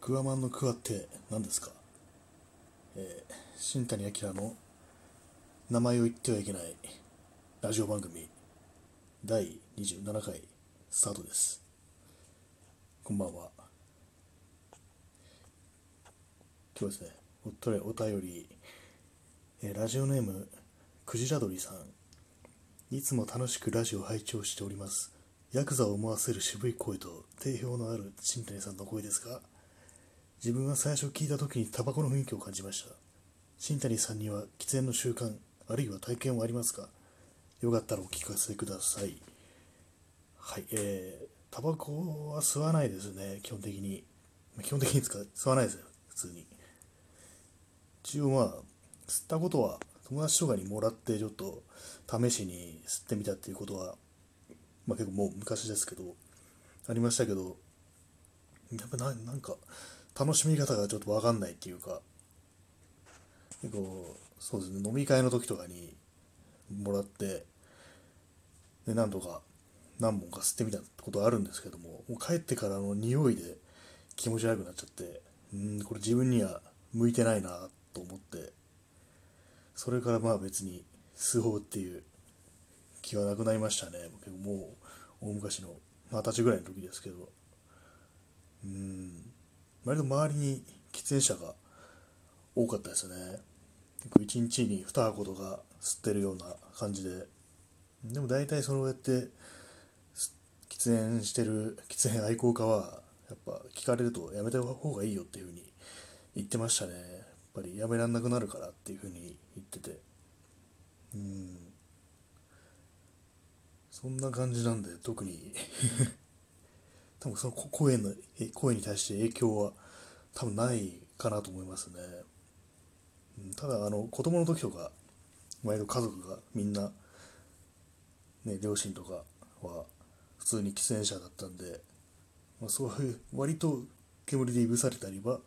クワマンのクワって何ですか？えー、新谷明の名前を言ってはいけないラジオ番組第27回スタートです。こんばんは。今日ですねおっお便り、えー、ラジオネームクジラドリさん。いつも楽しくラジオを拝聴しております。ヤクザを思わせる渋い声と定評のある新谷さんの声ですが自分は最初聞いた時にタバコの雰囲気を感じました。新谷さんには喫煙の習慣あるいは体験はありますか？よかったらお聞かせください。はいえー、タバコは吸わないですね基本的に。基本的に使吸わないですよ普通に。一応まあ吸ったことは友達とかにもらってちょっと試しに吸ってみたっていうことは、まあ、結構もう昔ですけどありましたけどやっぱななんか楽しみ方がちょっと分かんないっていうか結構そうですね飲み会の時とかにもらってで何とか何本か吸ってみたことあるんですけどももう帰ってからの匂いで気持ち悪くなっちゃってうんこれ自分には向いてないなと思ってそれからまあ別に吸おうっていう気はなくなりましたね。もう大昔の二十歳ぐらいの時ですけど。割と周りに喫煙者が多かったですね。1日に2箱とか吸ってるような感じで。でも大体そうやって喫煙してる喫煙愛好家はやっぱ聞かれるとやめた方がいいよっていうふうに言ってましたね。やっぱりやめらんなくなるからっていうふうに言ってて。うん。そんな感じなんで特に。多分その声の声に対して影響は多分ないかなと思いますね。ただあの子供の時とか毎度家族がみんな、ね、両親とかは普通に喫煙者だったんで、まあ、そういう割と煙でいぶされたりは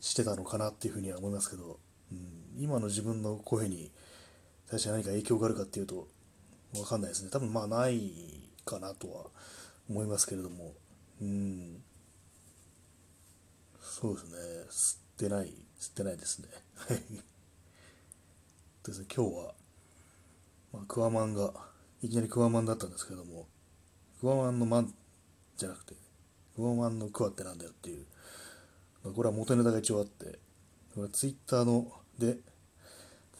してたのかなっていうふうには思いますけど、うん、今の自分の声に対して何か影響があるかっていうと分かんないですね多分まあないかなとは思いますけれどもうん。そうですね。吸ってない吸ってないですね。ですね今日は、まあ、クワマンがいきなりクワマンだったんですけどもクワマンのマンじゃなくてクワマンのクワってなんだよっていう、まあ、これは元ネタが一応あってこれツイッターので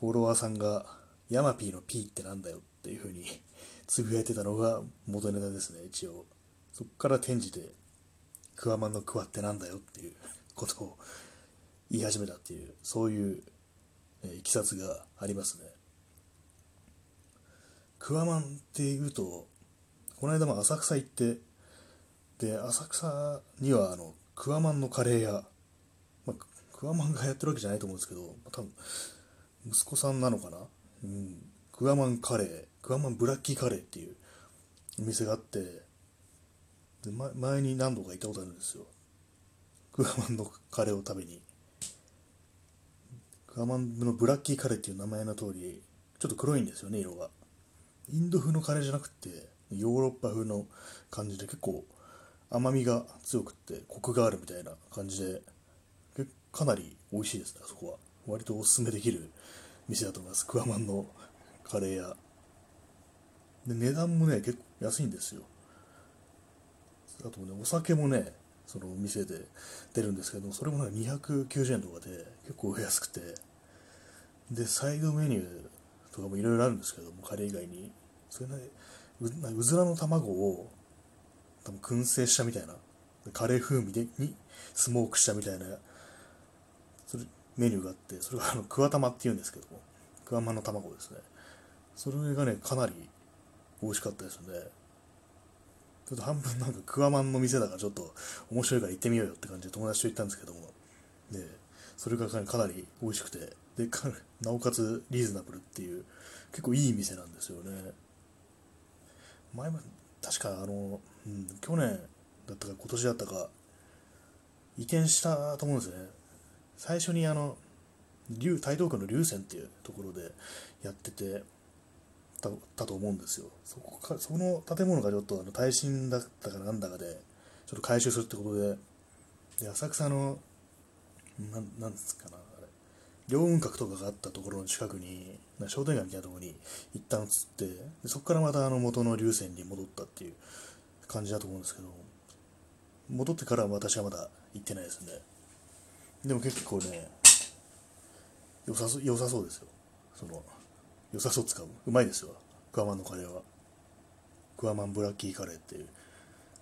フォロワーさんがヤマピーの P ってなんだよっていうふうにつぶやいてたのが元ネタですね一応。そこから転じてクワマンのクワってなんだよっていうことを言い始めたっていうそういういきさつがありますね。クワマンっていうとこの間も浅草行ってで浅草にはあのクワマンのカレー屋、まあ、クワマンがやってるわけじゃないと思うんですけど多分息子さんなのかな、うん、クワマンカレークワマンブラッキーカレーっていうお店があってで、前に何度か行ったことあるんですよ。クワマンのカレーを食べに。クワマンのブラッキーカレーっていう名前の通りちょっと黒いんですよね色が。インド風のカレーじゃなくてヨーロッパ風の感じで結構甘みが強くってコクがあるみたいな感じでかなり美味しいですねあそこは。割とおすすめできる店だと思います。クワマンのカレー屋。で値段もね結構安いんですよ。あとねお酒もねそのお店で出るんですけどそれもなんか290円とかで結構安くて。でサイドメニューとかもいろいろあるんですけどもカレー以外に。それねううずらの卵を多分燻製したみたいな。カレー風味でにスモークしたみたいなそれメニューがあってそれがあのクワ玉っていうんですけどもクワマの卵ですね。それがねかなり美味しかったですね。ちょっと半分なんかクワマンの店だからちょっと面白いから行ってみようよって感じで友達と行ったんですけども、で、それがかなり美味しくて、で、なおかつリーズナブルっていう、結構いい店なんですよね。前も、確かあの、うん、去年だったか今年だったか、移転したと思うんですね。最初にあの、台東区の龍泉っていうところでやってて、たと思うんですよ。そこかその建物がちょっとあの耐震だったかなんだかでちょっと改修するってことでで浅草のなんなんですかなあれ。両雲閣とかがあったところの近くにな商店街みたいなところに一旦移ってでそこからまたあの元の流線に戻ったっていう感じだと思うんですけど戻ってからは私はまだ行ってないですね。でも結構ね良さそ良さそうですよ。その良さそう使ううまいですよ。クワマンのカレーは。クワマンブラッキーカレーっていう。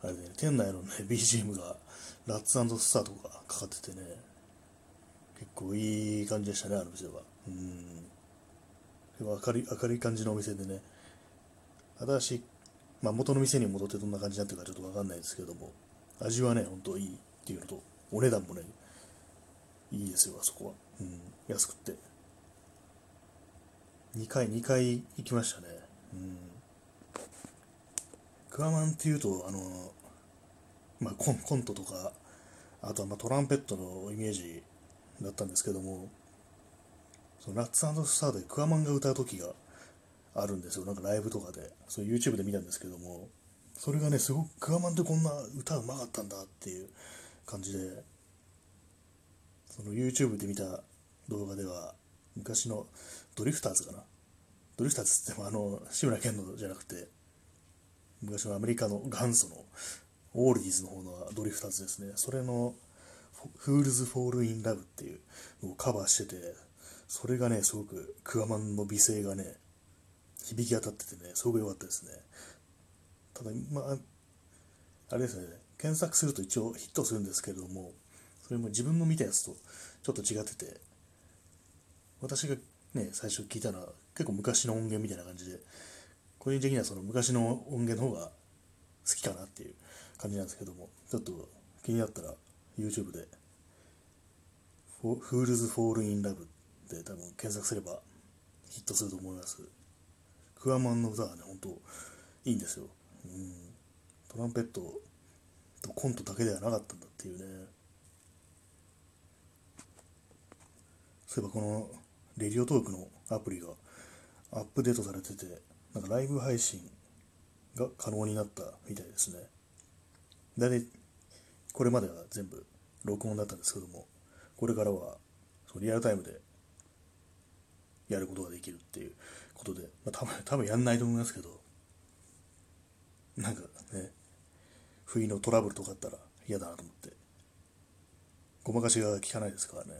あれで、ね、店内のね BGM がラッツスターとかかかっててね。結構いい感じでしたねあの店は。うん。明るい明るい感じのお店でね。新しい、まあ、元の店に戻ってどんな感じになってるかちょっと分かんないですけども。味はねほんといいっていうのとお値段もねいいですよあそこは、うん、安くって。2回2回行きましたね。うん。クワマンっていうとあのまあコンコントとかあとはまあトランペットのイメージだったんですけどもそのラッツスターでクワマンが歌う時があるんですよ。なんかライブとかで。そう YouTube で見たんですけどもそれがねすごくクワマンってこんな歌うまかったんだっていう感じでその YouTube で見た動画では昔のドリフターズかな？ドリフターズってもあの志村けんのじゃなくて昔のアメリカの元祖のオールディーズの方のドリフターズですね。それの「Fools Fall in Love」っていうのをカバーしててそれがねすごくクワマンの美声がね響き当たっててねすごく良かったですね。ただまああれですね。検索すると一応ヒットするんですけれどもそれも自分の見たやつとちょっと違ってて私がね最初聞いたのは結構昔の音源みたいな感じで個人的にはその昔の音源の方が好きかなっていう感じなんですけどもちょっと気になったら YouTube で「Fools Fall in Love」で多分検索すればヒットすると思います。クワマンの歌はね本当いいんですよ、うん、トランペットとコントだけではなかったんだっていうね。そういえばこのレディオトークのアプリがアップデートされててなんかライブ配信が可能になったみたいですね。大体これまでは全部録音だったんですけどもこれからはリアルタイムでやることができるっていうことで、まあ、多分多分やんないと思いますけどなんかね不意のトラブルとかあったら嫌だなと思って。ごまかしが効かないですからね。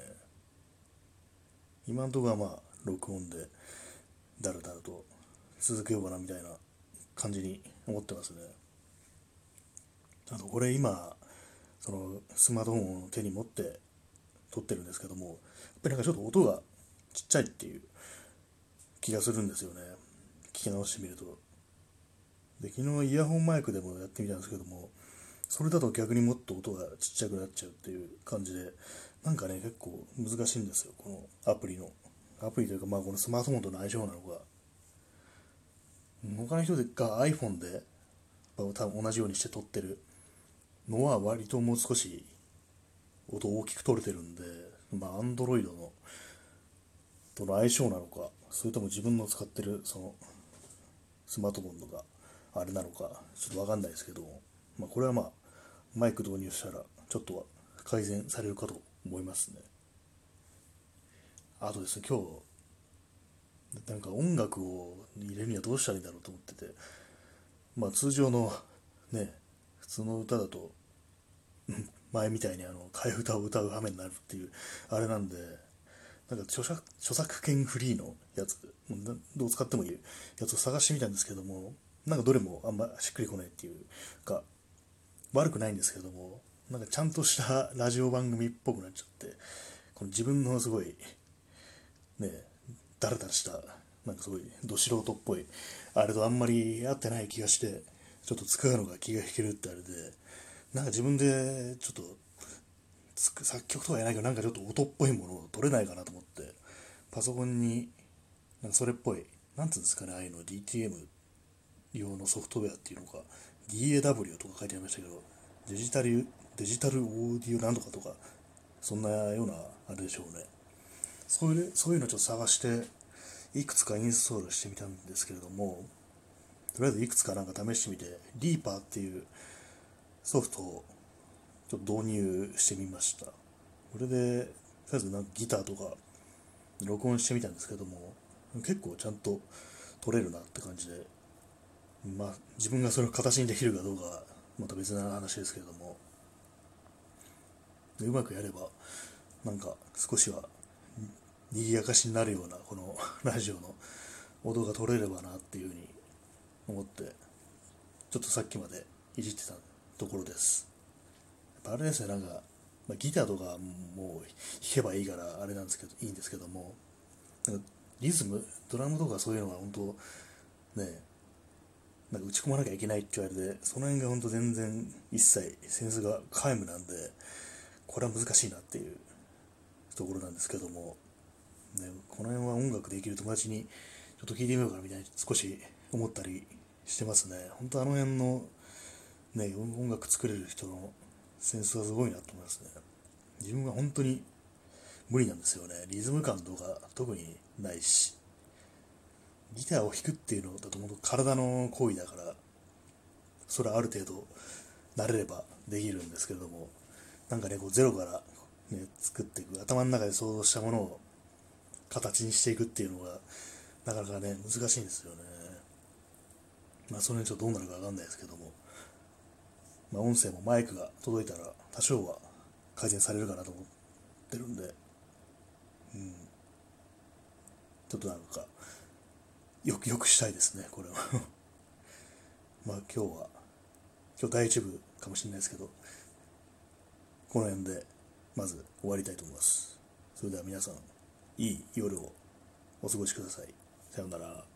今んところはまあ録音でだらだらと続けようかなみたいな感じに思ってますね。あとこれ今そのスマートフォンを手に持って撮ってるんですけどもやっぱりなんかちょっと音がちっちゃいっていう気がするんですよね。聞き直してみると。で昨日イヤホンマイクでもやってみたんですけどもそれだと逆にもっと音がちっちゃくなっちゃうっていう感じでなんかね結構難しいんですよこのアプリの。アプリというかまあこのスマートフォンとの相性なのか。他の人が iPhone で多分同じようにして撮ってる。のは割ともう少し音大きく撮れてるんでまあ Android のとの相性なのかそれとも自分の使ってるそのスマートフォンのがあれなのかちょっと分かんないですけど、まあ、これはまあマイク導入したらちょっとは改善されるかと思いますね。あとですね今日なんか音楽を入れるにはどうしたらいいんだろうと思ってて。まあ通常のね普通の歌だと 前みたいにあの替え歌を歌う羽目になるっていうあれなんでなんか著作著作権フリーのやつどう使ってもいいやつを探してみたんですけどもなんかどれもあんましっくりこないっていうか悪くないんですけどもなんかちゃんとしたラジオ番組っぽくなっちゃってこの自分のすごいねダラダラしたなんかすごいど素人っぽいあれとあんまり合ってない気がしてちょっと使うのが気が引けるってあれでなんか自分でちょっと作曲とかやないけどなんかちょっと音っぽいものを取れないかなと思ってパソコンになんかそれっぽいなんつうんですかねああいうの DTM 用のソフトウェアっていうのか DAW とか書いてありましたけどデジタルデジタルオーディオなんとかとかそんなようなあれでしょうね。そういうそういうのちょっと探していくつかインストールしてみたんですけれどもとりあえずいくつかなんか試してみてリーパーっていうソフトをちょっと導入してみました。これでとりあえずなんかギターとか録音してみたんですけども結構ちゃんと撮れるなって感じでまあ自分がそれを形にできるかどうかはまた別な話ですけれども。うまくやればなんか少しは賑やかしになるようなこの ラジオの音が取れればなっていうふうに思ってちょっとさっきまでいじってたところです。あれですねなんか、まあ、ギターとかもう弾けばいいからあれなんですけどいいんですけどもなんかリズムドラムとかそういうのが本当ねなんか打ち込まなきゃいけないって言われてその辺が本当全然一切センスが皆無なんでこれは難しいなっていうところなんですけども、ね、この辺は音楽できる友達にちょっと聞いてみようかなみたいに少し思ったりしてますね。本当あの辺のね音楽作れる人のセンスはすごいなと思いますね。自分は本当に無理なんですよね。リズム感とか特にないし。ギターを弾くっていうのだと本当体の行為だからそれはある程度慣れればできるんですけれども。なんかねこうゼロから、ね、作っていく。頭の中で想像したものを形にしていくっていうのがなかなかね難しいんですよね。まあその辺ちょっとどうなるか分かんないですけども。まあ音声もマイクが届いたら多少は改善されるかなと思ってるんで。うん。ちょっとなんかよくよくしたいですねこれは。まあ今日は今日第一部かもしれないですけど。この辺でまず終わりたいと思います。それでは皆さんいい夜をお過ごしください。さようなら。